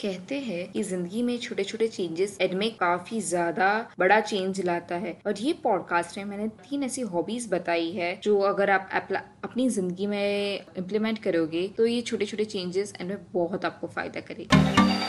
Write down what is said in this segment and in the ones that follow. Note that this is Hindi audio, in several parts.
कहते हैं कि ज़िंदगी में छोटे छोटे चेंजेस इनमें काफ़ी ज़्यादा बड़ा चेंज लाता है। और ये पॉडकास्ट में मैंने तीन ऐसी हॉबीज बताई है, जो अगर आप अपनी ज़िंदगी में इम्प्लीमेंट करोगे तो ये छोटे छोटे चेंजेस एंड में बहुत आपको फ़ायदा करेगा।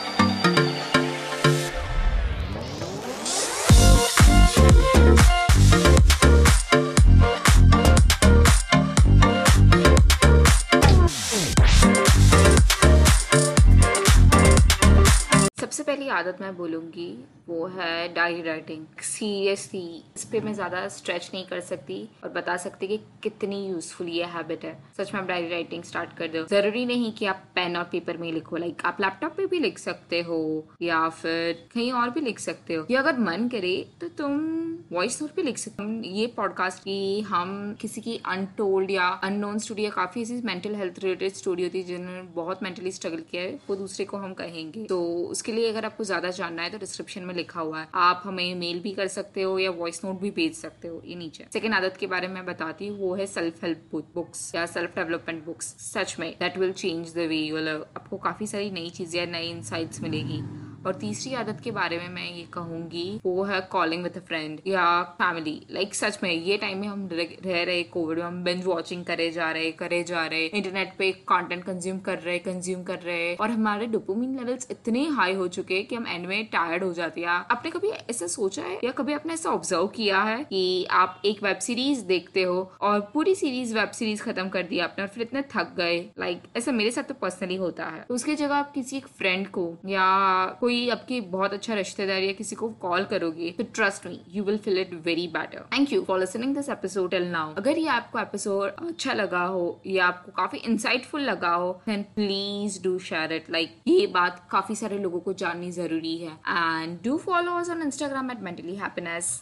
सबसे पहली आदत मैं बोलूँगी वो है डायरी राइटिंग सीरियसली इस पे मैं ज़्यादा स्ट्रेच नहीं कर सकती और बता सकती कि कितनी यूजफुल ये हैबिट है। सच में आप डायरी राइटिंग स्टार्ट कर दो। ज़रूरी नहीं कि आप पेन और पेपर में लिखो। लाइक आप लैपटॉप पे भी लिख सकते हो या फिर कहीं और भी लिख सकते हो। या अगर मन करे तो तुम वॉइस नोट भी लिख सकते हो ये पॉडकास्ट की, हम किसी की अनटोल्ड या अननोन स्टोरी या काफ़ी ऐसी मेंटल हेल्थ रिलेटेड स्टोरी होती है जिन्होंने बहुत मेंटली स्ट्रगल किया है। वो दूसरे को हम कहेंगे। तो उसके लिए अगर आपको ज़्यादा जानना है तो डिस्क्रिप्शन में लिखा हुआ है। आप हमें मेल भी कर सकते हो या वॉइस नोट भी भेज सकते हो ये नीचे। सेकेंड आदत के बारे में बताती हूँ, वो है सेल्फ हेल्प बुक्स या सेल्फ डेवलपमेंट बुक्स सच में that will change the way आपको काफ़ी सारी नई चीज़ें नई इंसाइट्स मिलेगी। और तीसरी आदत के बारे में मैं ये कहूँगी, वो है कॉलिंग विद अ फ्रेंड या फैमिली लाइक सच में, ये टाइम में हम रह, रहे कोविड में हम बिंज वॉचिंग करे जा रहे, करे जा रहे इंटरनेट पे कंटेंट कंज्यूम कर रहे कंज्यूम कर रहे और हमारे डोपोमिन लेवल्स इतने हाई हो चुके हैं कि हम एंड में टायर्ड हो जाते हैं। आपने कभी ऐसा सोचा है या कभी आपने ऐसा ऑब्ज़र्व किया है कि आप एक वेब सीरीज़ देखते हो और पूरी सीरीज़ वेब सीरीज़ खत्म कर दिया आपने और फिर इतने थक गए? लाइक ऐसा मेरे साथ तो पर्सनली होता है। तो उसकी जगह आप किसी एक फ्रेंड को या कोई कोई आपकी बहुत अच्छा रिश्तेदार या किसी को कॉल करोगे तो trust me you will feel it very better thank you for listening this episode till now अगर ये आपको एपिसोड अच्छा लगा हो, या आपको काफ़ी इंसाइटफुल लगा हो then please do share it like ये बात काफ़ी सारे लोगों को जाननी ज़रूरी है. And do follow us on Instagram at mentally happiness